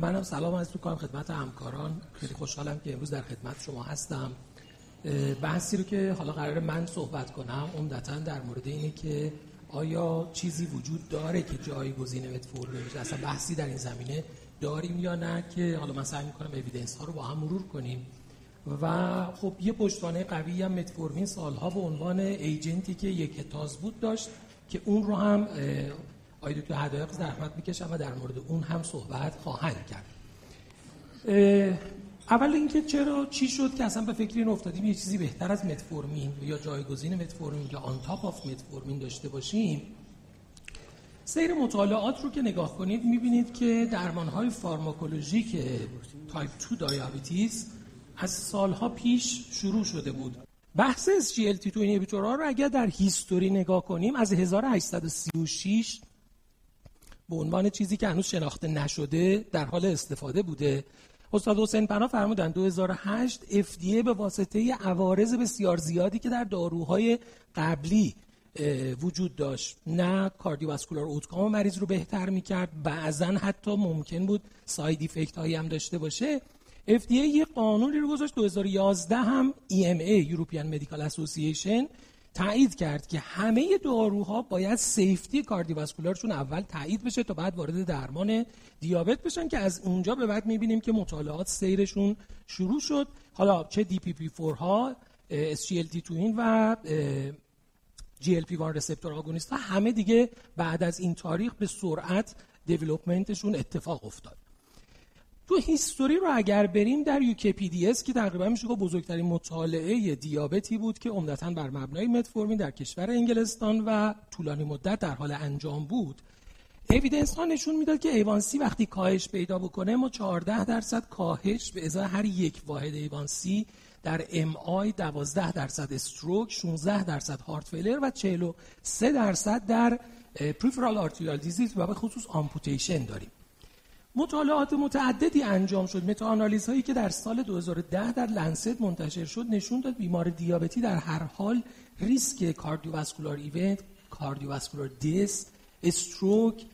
منم سلام از کنم خدمت همکاران. خیلی خوشحالم که امروز در خدمت شما هستم. بحثی رو که حالا قرار من صحبت کنم عمدتا در مورد اینه که آیا چیزی وجود داره که جایگزین متفورمین بشه اصلا بحثی در این زمینه داریم یا نه که حالا من سعی می‌کنم اویدنس ها رو با هم مرور کنیم. و خب یه پشتوانه قوی هم متفورمین سالها به عنوان ایجنتی که یک تاز بود داشت که اون رو هم آقای دکتر حدائق زحمت می‌کشن و در مورد اون هم صحبت خواهند کرد. اول اینکه چرا چی شد که اصلا به فکر این افتادیم یه چیزی بهتر از متفورمین یا جایگزین متفورمین یا on top of متفورمین داشته باشیم. سیر مطالعات رو که نگاه کنید می‌بینید که درمان های pharmacologic type 2 diabetes از سالها پیش شروع شده بود. بحث SGLT2 inhibitor ها رو اگر در history نگاه کنیم از 1836 به عنوان چیزی که هنوز شناخته نشده در حال استفاده بوده. استاد حسین پناه فرمودن 2008 FDA به واسطه عوارض بسیار زیادی که در داروهای قبلی وجود داشت. نه کاردیوواسکولار اوتکام مریض رو بهتر می‌کرد بعضا حتی ممکن بود ساید ایفکت هایی هم داشته باشه. FDA یه قانونی رو گذاشت 2011 هم EMA European Medical Association تایید کرد که همه داروها باید سیفتی کاردیوواسکولارشون اول تایید بشه تا بعد وارد درمان دیابت بشن که از اونجا به بعد می‌بینیم که مطالعات سیرشون شروع شد. حالا چه DPP4 ها SGLT2 و GLP-1 رسپتور آگونیست ها همه دیگه بعد از این تاریخ به سرعت دیولوپمنتشون اتفاق افتاد. تو هیستوری رو اگر بریم در اس که تقریبا میشه که بزرگترین مطالعه دیابتی بود که عمدتا بر مبنای متفورمین در کشور انگلستان و طولانی مدت در حال انجام بود. evidence ها نشون می‌داد که A1C وقتی کاهش پیدا بکنه ما 14 درصد کاهش به ازای هر یک واحد A1C در MI 12 درصد stroke 16 درصد heart failure و 43 درصد در peripheral arterial disease و به خصوص amputation داریم. مطالعات متعددی انجام شد. meta-analysis هایی که در سال 2010 در Lancet منتشر شد نشون داد بیمار دیابتی در هر حال ریسک cardiovascular event cardiovascular death stroke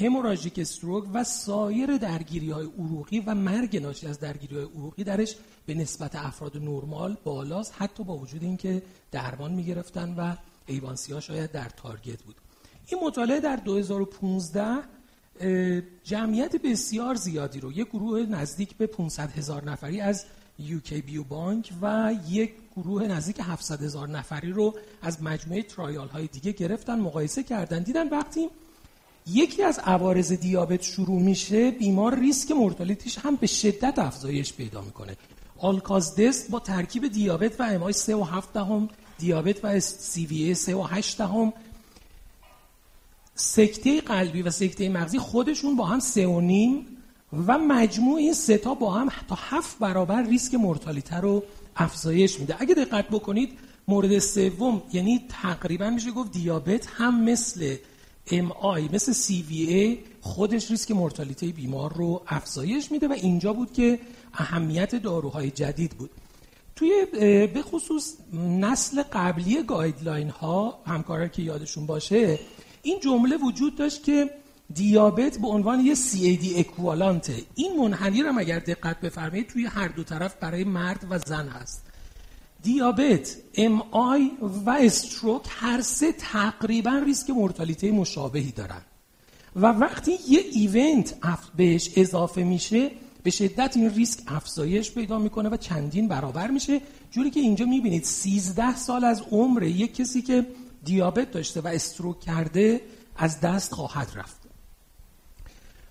hemorrhagic stroke و سایر درگیری های عروقی و مرگ ناشی از درگیری های عروقی درش به نسبت افراد نرمال بالاست حتی با وجود اینکه درمان می‌گرفتن و A1C ها شاید در target بود. این مطالعه در 2015 جمعیت بسیار زیادی رو یک گروه نزدیک به 500 هزار نفری از یوکی بیو بانک و یک گروه نزدیک 700 هزار نفری رو از مجموعه ترایال های دیگه گرفتن مقایسه کردن دیدن. وقتی یکی از عوارض دیابت شروع میشه بیمار ریسک مرتلیتیش هم به شدت افزایش پیدا می‌کنه. آلکازدست با ترکیب دیابت و امای 3 و 7 دهم دیابت و سی وی 3 و 8 دهم سکته قلبی و سکته مغزی خودشون با هم سه و نیم و مجموع این سه تا با هم تا هفت برابر ریسک مرتالیته رو افزایش میده. اگه دقت بکنید مورد سوم یعنی تقریبا میشه گفت دیابت هم مثل ام آی مثل سی وی ای خودش ریسک مرتالیته بیمار رو افزایش میده و اینجا بود که اهمیت داروهای جدید بود. توی به خصوص نسل قبلی guideline ها همکارا که یادشون باشه این جمله وجود داشت که دیابت به عنوان یه CAD equivalent ه این منحنی رو اگر دقت بفرمایید توی هر دو طرف برای مرد و زن هست. دیابت، MI و stroke هر سه تقریبا ریسک مرتالیته مشابهی دارن. و وقتی یه event بهش اضافه میشه به شدت این ریسک افزایش پیدا می‌کنه و چندین برابر میشه. جوری که اینجا می‌بینید 13 سال از عمر یک کسی که دیابت داشته و stroke کرده از دست خواهد رفت.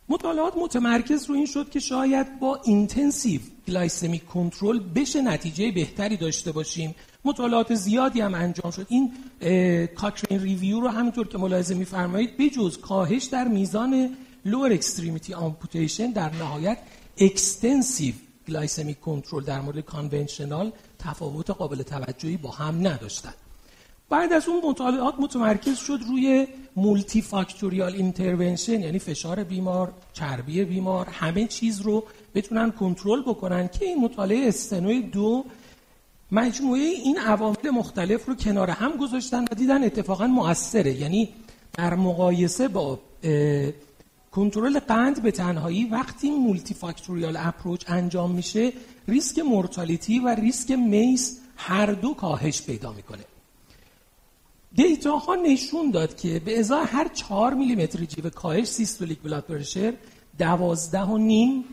مطالعات متمرکز رو این شد که شاید با intensive glycemic control بشه نتیجه بهتری داشته باشیم. مطالعات زیادی هم انجام شد. این Cochrane review رو همینطور که ملاحظه میفرمایید بجز کاهش در میزان lower extremity amputation در نهایت intensive glycemic control در مورد conventional تفاوت قابل توجهی با هم نداشتند. بعد از اون مطالعات متمرکز شد روی multifactorial intervention یعنی فشار بیمار، چربی بیمار، همه چیز رو بتونن کنترل بکنن که این مطالعه Steno ی دو مجموعه این عوامل مختلف رو کنار هم گذاشتن و دیدن اتفاقا موثره. یعنی در مقایسه با کنترل قند به تنهایی وقتی multifactorial approach انجام میشه ریسک mortality و ریسک MACE هر دو کاهش پیدا می‌کنه. data ها نشون داد که به ازای هر 4 میلیمتر جیوه کاهش systolic blood pressure 12 و نیم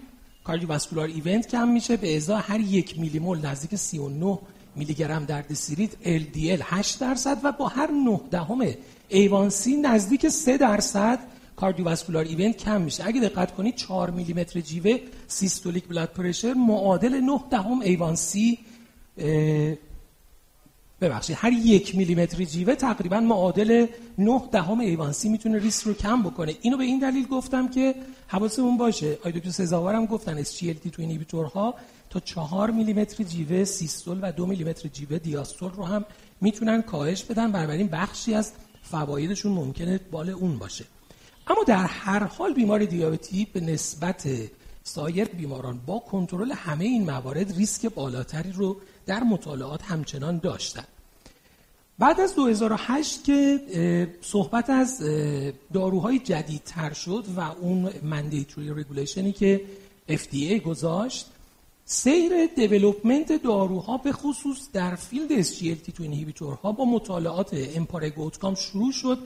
cardiovascular event کم میشه. به ازای هر یک میلی مول نزدیک 39 میلی گرم در دسی‌لیتر LDL 8 درصد و با هر 9 دهم A1C نزدیک 3 درصد cardiovascular event کم میشه. اگه دقت کنید 4 میلیمتر جیوه systolic blood pressure معادل 9 دهم A1C ببخشید هر یک میلیمتر جیوه تقریبا معادل 9 دهم A1C می‌تونه ریسک رو کم بکنه. اینو به این دلیل گفتم که حواسمون باشه. آی دکتر سزاوار هم گفتن SGLT تو اینیبیتورها تا 4 میلیمتر جیوه سیستول و 2 میلیمتر جیوه دیاستول رو هم می‌تونن کاهش بدن. بنابراین بخشی از فوایدشون ممکنه بال اون باشه. اما در هر حال بیمار دیابتی به نسبت سایر بیماران با کنترل همه این موارد ریسک بالاتری رو در مطالعات همچنان داشتن. بعد از 2008 که صحبت از داروهای جدیدتر شد و اون mandatory regulation ی که FDA گذاشت سیر development داروها به خصوص در field SGLT two inhibitor ها با مطالعات EMPA-REG OUTCOME شروع شد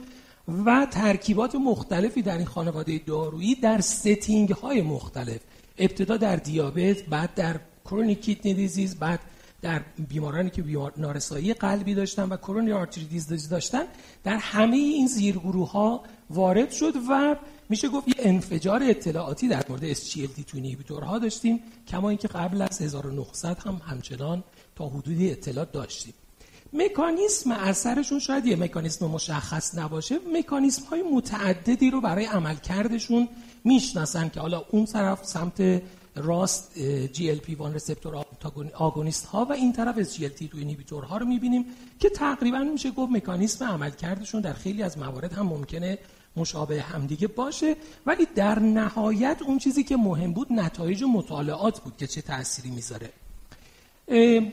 و ترکیبات مختلفی در این خانواده دارویی در setting های مختلف ابتدا در دیابت بعد در chronic kidney disease بعد در بیمارانی که بیمار نارسایی قلبی داشتن و کرونی آرتری دیزیز داشتن در همه این زیرگروه ها وارد شد و میشه گفت یه انفجار اطلاعاتی در مورد SGLT تو اینهیبیتورها داشتیم کما اینکه قبل از 1900 هم همچنان تا حدودی اطلاعات داشتیم. مکانیسم اثرشون شاید یه مکانیسم مشخص نباشه مکانیسم های متعددی رو برای عملکردشون می‌شناسن که حالا اون طرف سمت راست GLP-1 رسپتور آگونیست ها و این طرف SGLT2 اینیبیتور ها رو می‌بینیم که تقریبا میشه گفت مکانیسم عملکردشون در خیلی از موارد هم ممکنه مشابه همدیگه باشه ولی در نهایت اون چیزی که مهم بود نتایج و مطالعات بود که چه تأثیری می‌ذاره.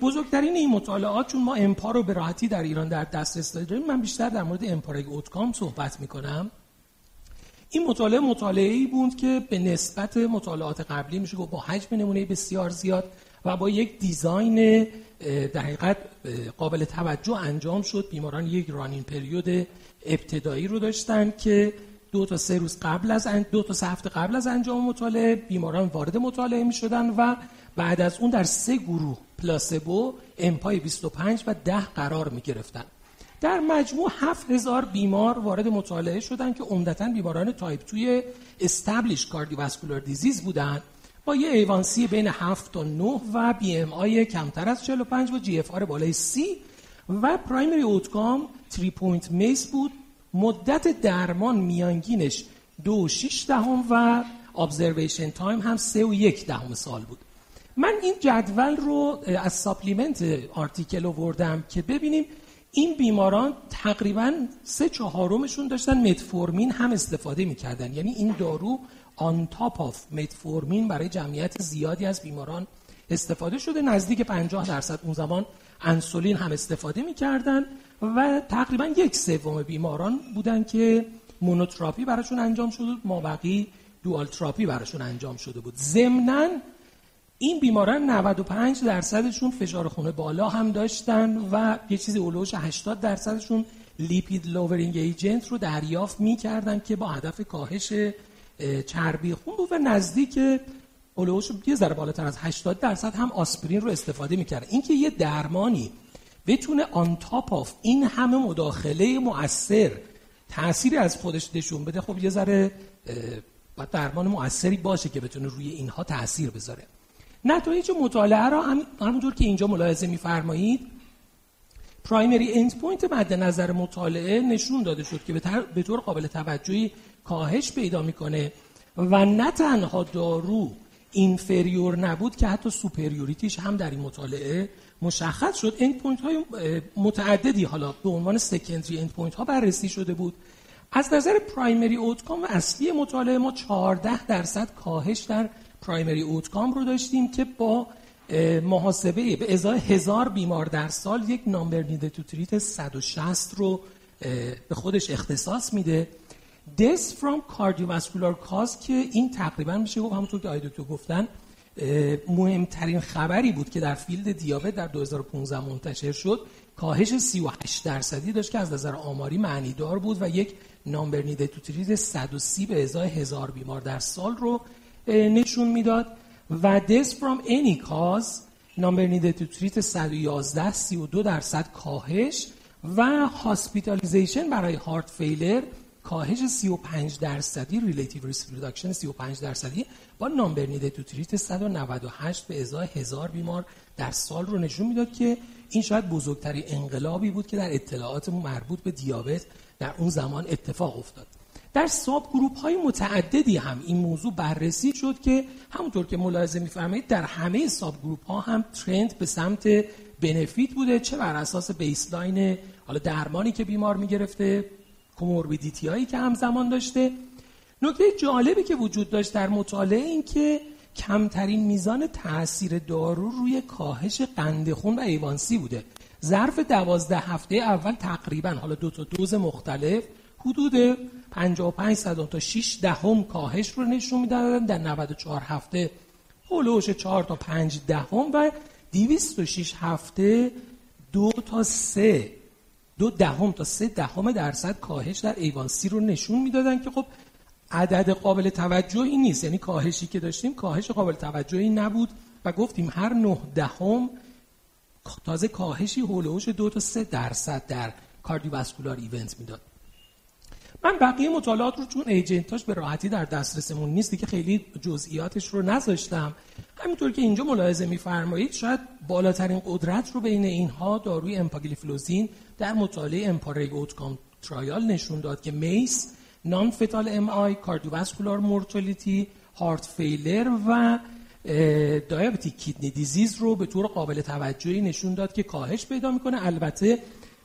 بزرگترین این مطالعات چون ما امپا رو به راحتی در ایران در دسترس داریم. من بیشتر در مورد امپارگ اوتکام صحبت می‌کنم. این مطالعه مطالعه ای بود که به نسبت مطالعات قبلی میشه با حجم نمونه بسیار زیاد و با یک دیزاین در حقیقت قابل توجه انجام شد. بیماران یک رانین پریود ابتدایی رو داشتن که دو تا سه روز قبل از دو تا سه هفته قبل از انجام مطالعه بیماران وارد مطالعه می شدن و بعد از اون در سه گروه پلاسبو امپای 25 و 10 قرار می گرفتن در مجموع 7000 بیمار وارد مطالعه شدن که عمدتا بیماران تایپ 2 established cardiovascular disease بودند با یه A1C بین 7 تا 9 و BMI کمتر از 45 و GFR بالای 30 و primary outcome 3 point MACE بود. مدت درمان میانگینش دو شیش دهم و observation time هم سه و یک دهم سال بود. من این جدول رو از supplement article آوردم که ببینیم این بیماران تقریبا سه چهارمشون داشتن متفورمین هم استفاده می‌کردن. یعنی این دارو on top of متفورمین برای جمعیت زیادی از بیماران استفاده شده. نزدیک 50 درصد اون زمان انسولین هم استفاده می‌کردن و تقریبا یک سوم بیماران بودن که monotherapy براشون انجام شده بود. مابقی dual therapy براشون انجام شده بود. ضمناً این بیماران 95 درصدشون فشار خون بالا هم داشتن و یه چیزی حولوحوش 80 درصدشون lipid lowering agent رو دریافت می‌کردن که با هدف کاهش چربی خون بود و نزدیک حولوحوش یه ذره بالاتر از 80 درصد هم آسپرین رو استفاده می‌کردن اینکه یه درمانی بتونه on top of این همه مداخله مؤثر تأثیری از خودش نشون بده خب یه ذره باید درمان مؤثری باشه که بتونه روی اینها تاثیر بذاره. نتایج مطالعه را هم که اینجا ملاحظه میفرمایید primary end point مد نظر مطالعه نشون داده شد که به طور قابل توجهی کاهش پیدا می‌کنه و نه تنها دارو inferior نبود که حتی superiority ش هم در این مطالعه مشخص شد. end point های متعددی حالا به عنوان secondary end point ها بررسی شده بود. از نظر primary outcome اصلی مطالعه ما 14 درصد کاهش در primary outcome رو داشتیم که با محاسبه به ازای هزار بیمار در سال یک number needed to treat 160 رو به خودش اختصاص میده. Death from cardiovascular cause که این تقریبا میشه گفت همونطور که آقای دکتر گفتن مهمترین خبری بود که در field دیابت در 2015 منتشر شد. کاهش 38 درصدی داشت که از نظر آماری معنیدار بود و یک number needed to treat 130 به ازای هزار بیمار در سال رو. نشون می‌داد. و death from any cause number needed to treat 111 32 درصد کاهش و hospitalization برای heart failure کاهش 35 درصدی relative risk reduction 35 درصدی با number needed to treat 198 به ازای هزار بیمار در سال رو نشون می‌داد که این شاید بزرگترین انقلابی بود که در اطلاعات مربوط به دیابت در اون زمان اتفاق افتاد. در subgroup های متعددی هم این موضوع بررسی شد که همونطور که ملاحظه میفرمایید در همه subgroup ها هم trend به سمت benefit بوده چه بر اساس baseline حالا درمانی که بیمار می‌گرفته comorbidity هایی که همزمان داشته. نکته جالبی که وجود داشت در مطالعه این که کمترین میزان تاثیر دارو روی کاهش قند خون و ایوانسی بوده. ظرف دوازده هفته اول تقریبا حالا دو تا دوز مختلف حدود 55 صدم تا 6 دهم کاهش رو نشون می‌دادن در 94 هفته هلوش 4 تا 5 دهم و 206 هفته دو تا سه دو دهم تا سه دهم درصد کاهش در ایوانسی رو نشون می‌دادن که خب عدد قابل توجهی نیست. یعنی کاهشی که داشتیم کاهش قابل توجهی نبود و گفتیم هر نه دهم تازه کاهشی حولوحوش دو تا سه درصد در cardiovascular event می‌داد. من بقیه مطالعات رو چون agent اش به راحتی در دسترسمون نیست که خیلی جزئیاتش رو نذاشتم. همینطور که اینجا ملاحظه میفرمایید شاید بالاترین قدرت رو بین اینها داروی امپاگلیفلوزین در مطالعه EMPA-REG OUTCOME trial نشون داد که MACE non-fatal MI cardiovascular mortality heart failure و diabetic kidney disease رو به طور قابل توجهی نشون داد که کاهش پیدا می‌کنه. البته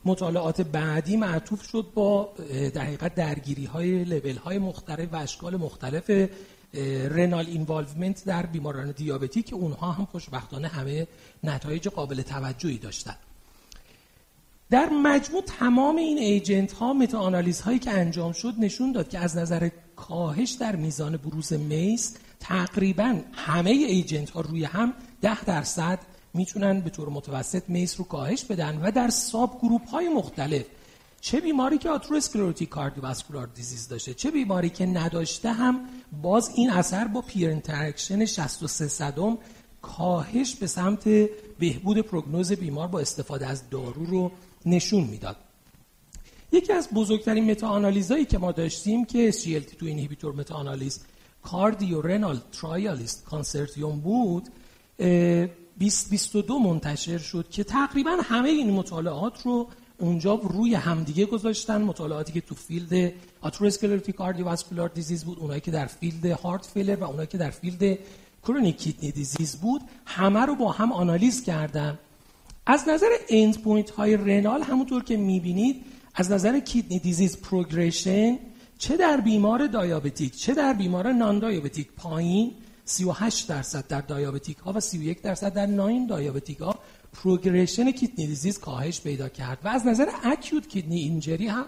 مطالعات بعدی معطوف شد با در حقیقت درگیری های level های مختلف و اشکال مختلف renal involvement در بیماران دیابتی که اونها هم خوشبختانه همه نتایج قابل توجهی داشتند در مجموع تمام این agent ها meta-analysis هایی که انجام شد نشون داد که از نظر کاهش در میزان بروز MACE تقریبا همه agent ها روی هم ده درصد می‌تونن به طور متوسط MACE رو کاهش بدن و در subgroup های مختلف چه بیماری که atherosclerotic cardiovascular disease داشته چه بیماری که نداشته هم باز این اثر با P interaction 63 صدم کاهش به سمت بهبود prognosis بیمار با استفاده از دارو رو نشون می‌داد. یکی از بزرگترین meta-analysis ایی که ما داشتیم که SGLT2 inhibitor meta-analysis cardio-renal trialists consortium بود 2022 منتشر شد که تقریبا همه این مطالعات رو اونجا روی همدیگه گذاشتن. مطالعاتی که تو field atherosclerotic cardiovascular disease بود اونایی که در field heart failure و اونایی که در field chronic kidney disease بود همه رو با هم آنالیز کردن. از نظر end point های renal همونطور که می‌بینید از نظر kidney disease progression چه در بیمار diabetic چه در بیمار non-diabetic پایین 38 درصد در diabetic ها و 31 درصد در non-diabetic ها progression kidney disease کاهش پیدا کرد و از نظر acute kidney injury هم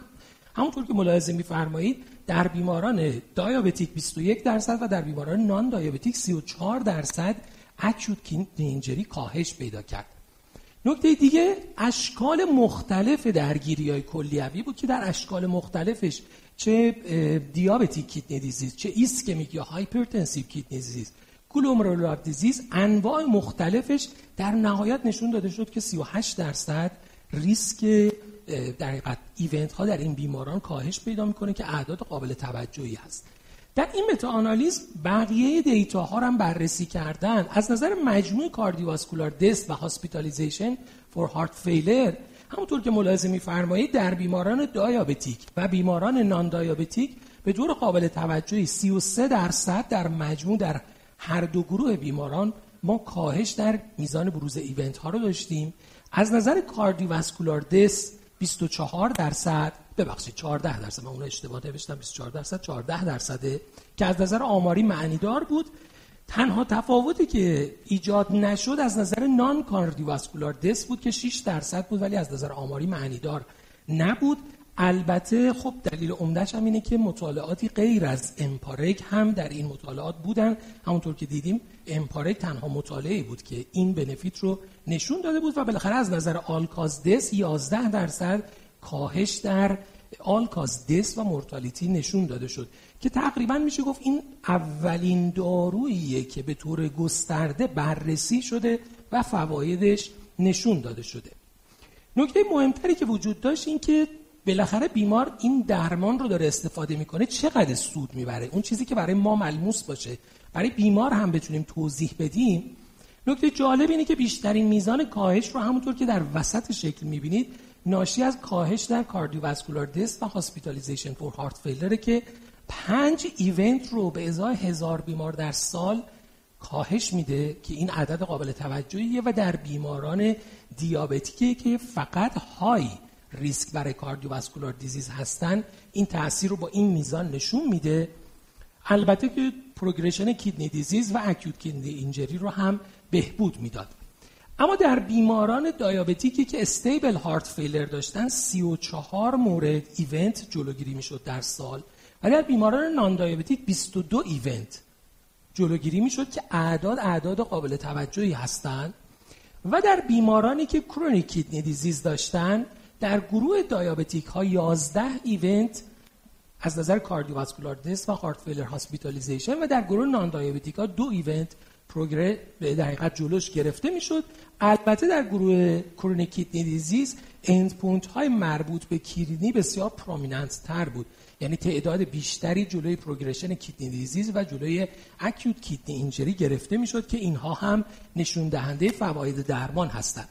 همونطور که ملاحظه میفرمایید در بیماران diabetic 21 درصد و در بیماران non-diabetic 34 درصد acute kidney injury کاهش پیدا کرد. نکته دیگه اشکال مختلف درگیری های کلیوی بود که در اشکال مختلفش چه diabetic kidney disease چه ischemic یا hypertensive kidney disease. glomerular disease انواع مختلفش در نهایت نشون داده شد که 38 درصد ریسک در حقیقت event ها در این بیماران کاهش پیدا می‌کنه که اعداد قابل توجهی هست. در این meta-analysis بقیه data ها هم بررسی کردن. از نظر مجموع cardiovascular death و hospitalization for heart failure همونطور که ملاحظه میفرمایید در بیماران diabetic و بیماران non-diabetic به طور قابل توجهی 33 درصد در مجموع در هر دو گروه بیماران ما کاهش در میزان بروز event ها رو داشتیم. از نظر cardiovascular death 24 درصد ببخشید 14 درصد من اون اشتباه نوشتم 24 درصد 14 درصده که از نظر آماری معنیدار بود. تنها تفاوتی که ایجاد نشد از نظر نان کاردیوواسکولار دس بود که 6 درصد بود ولی از نظر آماری معنیدار نبود. البته خب دلیل عمدهش هم اینه که مطالعاتی غیر از امپارک هم در این مطالعات بودن. همونطور که دیدیم امپارک تنها مطالعه بود که این بنفیت رو نشون داده بود و بالاخره از نظر آلکازدس 11 درصد کاهش در آلکازدس و مورتالیتی نشون داده شد. که تقریبا میشه گفت این اولین داروییه که به طور گسترده بررسی شده و فوایدش نشون داده شده. نکته مهمتری که وجود داشت این که بالاخره بیمار این درمان رو داره استفاده می‌کنه چقدر سود می‌بره؟ اون چیزی که برای ما ملموس باشه برای بیمار هم بتونیم توضیح بدیم. نکته جالب اینه که بیشترین میزان کاهش رو همونطور که در وسط شکل می‌بینید ناشی از کاهش در cardiovascular death و hospitalization for heart failure ه که پنج event رو به ازای هزار بیمار در سال کاهش میده که این عدد قابل توجهیه و در بیماران diabetic ی که فقط high risk برای cardiovascular disease هستن این تاثیر رو با این میزان نشون میده. البته که progression kidney disease و acute kidney injury رو هم بهبود می‌داد. اما در بیماران diabetic ی که stable heart failure داشتن 34 مورد event جلوگیری می‌شد در سال. ولی بیماران non-diabetic 22 event جلوگیری می‌شد که اعداد اعداد قابل توجهی هستند و در بیمارانی که chronic kidney disease داشتن در گروه diabetic ها 11 event از نظر cardiovascular death و heart failure hospitalization و در گروه non-diabetic ها دو event پروگره به دقیقت جلوش گرفته می‌شد. البته در گروه chronic kidney disease endpoint های مربوط به kidney بسیار prominent تر بود. یعنی تعداد بیشتری جلوی progression kidney disease و جلوی acute kidney injury گرفته می‌شد که اینها هم نشون دهنده فواید درمان هستند.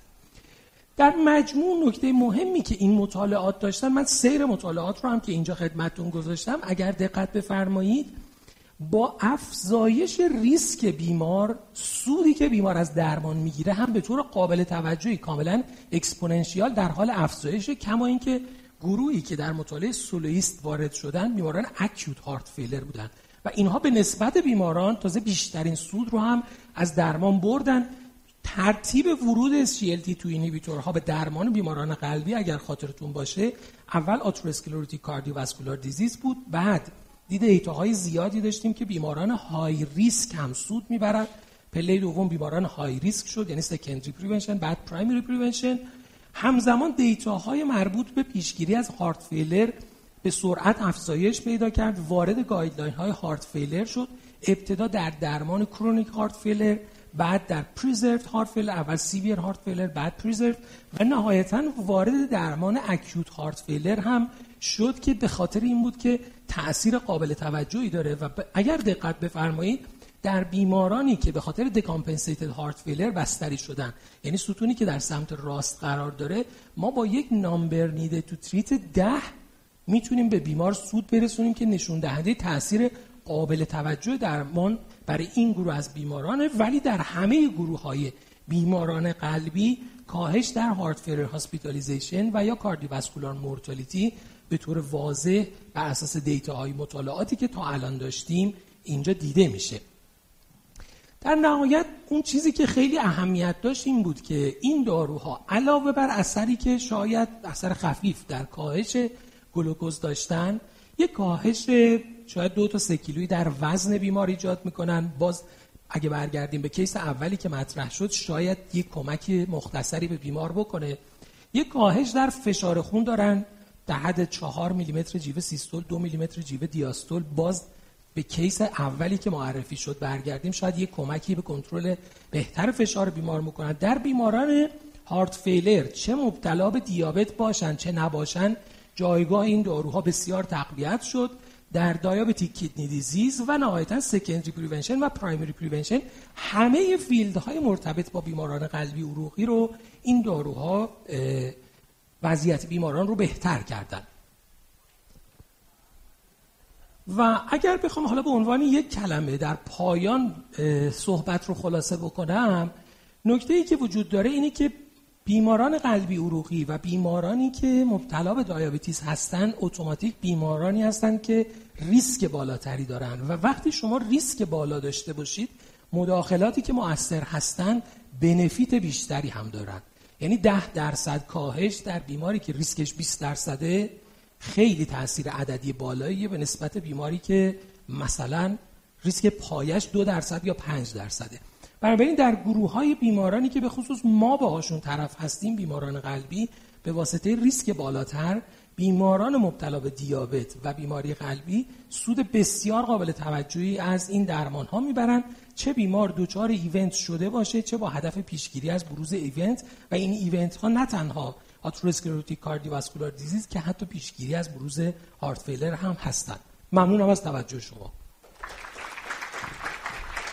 در مجموع نکته مهمی که این مطالعات داشتن من سیر مطالعات رو هم که اینجا خدمتتون گذاشتم اگر دقت بفرمایید با افزایش ریسک بیمار سودی که بیمار از درمان می‌گیره هم به طور قابل توجهی کاملا exponential در حال افزایش کما اینکه گروهی که در مطالعه SOLOIST وارد شدن بیماران acute heart failure بودن و اینها به نسبت بیماران تازه بیشترین سود رو هم از درمان بردن. ترتیب ورود SGLT2 inhibitor ها به درمان بیماران قلبی اگر خاطرتون باشه اول atherosclerotic cardiovascular disease بود بعد data های زیادی داشتیم که بیماران high risk هم سود می‌برن. پله دوم بیماران high risk شد یعنی secondary prevention بعد primary prevention همزمان data های مربوط به پیشگیری از heart failure به سرعت افزایش پیدا کرد وارد guideline های heart failure شد. ابتدا در درمان chronic heart failure بعد در preserved heart failure اول severe heart failure بعد preserved و نهایتا وارد درمان اکیوت هارت فیلر هم شد که به خاطر این بود که تاثیر قابل توجهی داره و اگر دقت بفرمایید در بیمارانی که به خاطر دکامپنسیتد هارت فیلر بستری شدن یعنی ستونی که در سمت راست قرار داره ما با یک نامبر نیده تو تریت ده می‌تونیم به بیمار سود برسونیم که نشون دهنده تاثیر قابل توجه درمان برای این گروه از بیمارانه ولی در همه گروه های بیماران قلبی کاهش در heart failure hospitalization و یا cardiovascular mortality به طور واضح بر اساس data های مطالعاتی که تا الان داشتیم اینجا دیده میشه. در نهایت اون چیزی که خیلی اهمیت داشت این بود که این داروها علاوه بر اثری که شاید اثر خفیف در کاهش گلوکوز داشتن یک کاهش شاید دو تا سه کیلویی در وزن بیمار ایجاد می‌کنن. باز اگه برگردیم به case اولی که مطرح شد شاید یک کمک مختصری به بیمار بکنه. یک کاهش در فشار خون دارن. در حد چهار میلیمتر جیوه سیستول دو میلیمتر جیوه دیاستول. باز به case اولی که معرفی شد برگردیم شاید یک کمکی به کنترل بهتر فشار بیمار می‌کنن در بیماران heart failure چه مبتلا به دیابت باشن چه نباشن جایگاه این داروها بسیار تقویت شد. در diabetic kidney disease و نهایتا secondary prevention و primary prevention همه field های مرتبط با بیماران قلبی عروقی رو این داروها وضعیت بیماران رو بهتر کردن. و اگر بخوام حالا به عنوان یک کلمه در پایان صحبت رو خلاصه بکنم نکته ای که وجود داره اینه که بیماران قلبی عروقی و بیمارانی که مبتلا به diabetes هستن اتوماتیک بیمارانی هستند که ریسک بالاتری دارن. و وقتی شما ریسک بالا داشته باشید مداخلاتی که مؤثر هستن بنفیت بیشتری هم دارن. یعنی ده درصد کاهش در بیماری که ریسکش 20 درصده خیلی تاثیر عددی بالاییه به نسبت بیماری که مثلا ریسک پایش دو درصد یا پنج درصده. بنابراین در گروه های بیمارانی که به خصوص ما باهاشون طرف هستیم بیماران قلبی به واسطه ریسک بالاتر بیماران مبتلا به دیابت و بیماری قلبی سود بسیار قابل توجهی از این درمان ها می‌برند. چه بیمار دچار event شده باشه چه با هدف پیشگیری از بروز event. و این event ها نه تنها atherosclerotic cardiovascular disease که حتی پیشگیری از بروز heart failure هم هستند. ممنونم از توجه شما.